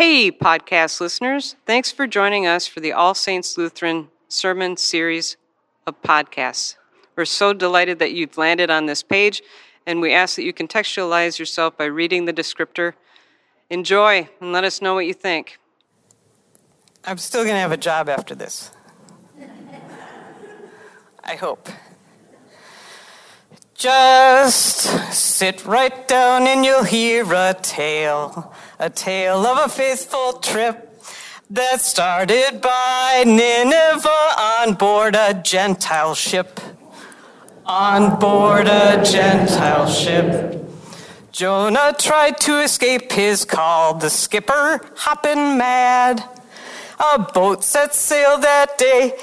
Hey, podcast listeners. Thanks for joining us for the All Saints Lutheran Sermon Series of podcasts. We're so delighted that you've landed on this page, and we ask that you contextualize yourself by reading the descriptor. Enjoy and let us know what you think. I'm still going to have a job after this. I hope. Just sit right down and you'll hear a tale, a tale of a faithful trip that started by Nineveh on board a Gentile ship. On board a Gentile ship. Jonah tried to escape his call, the skipper hopping mad. A boat set sail that day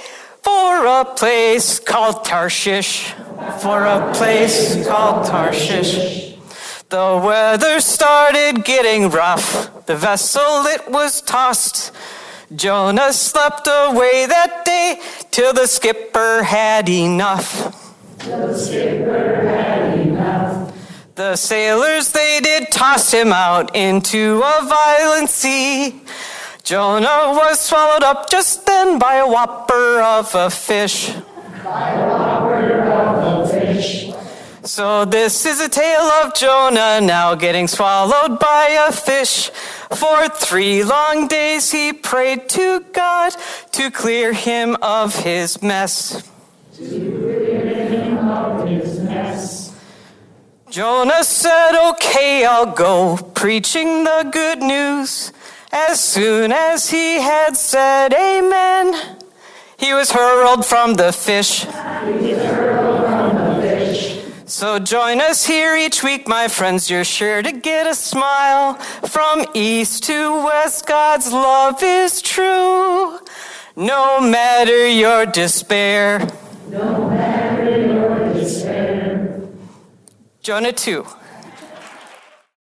for a place called Tarshish. For a place called Tarshish. The weather started getting rough. The vessel it was tossed. Jonah slept away that day till the skipper had enough. The skipper had enough. The sailors they did toss him out into a violent sea. Jonah was swallowed up just then by a whopper of a fish. Of a fish. So this is a tale of Jonah now getting swallowed by a fish. For three long days he prayed to God to clear him of his mess. To clear him of his mess. Jonah said, Okay, I'll go, preaching the good news. As soon as he had said amen, he was hurled from the fish. So join us here each week, my friends. You're sure to get a smile. From east to west, God's love is true. No matter your despair. No matter your despair. Jonah 2.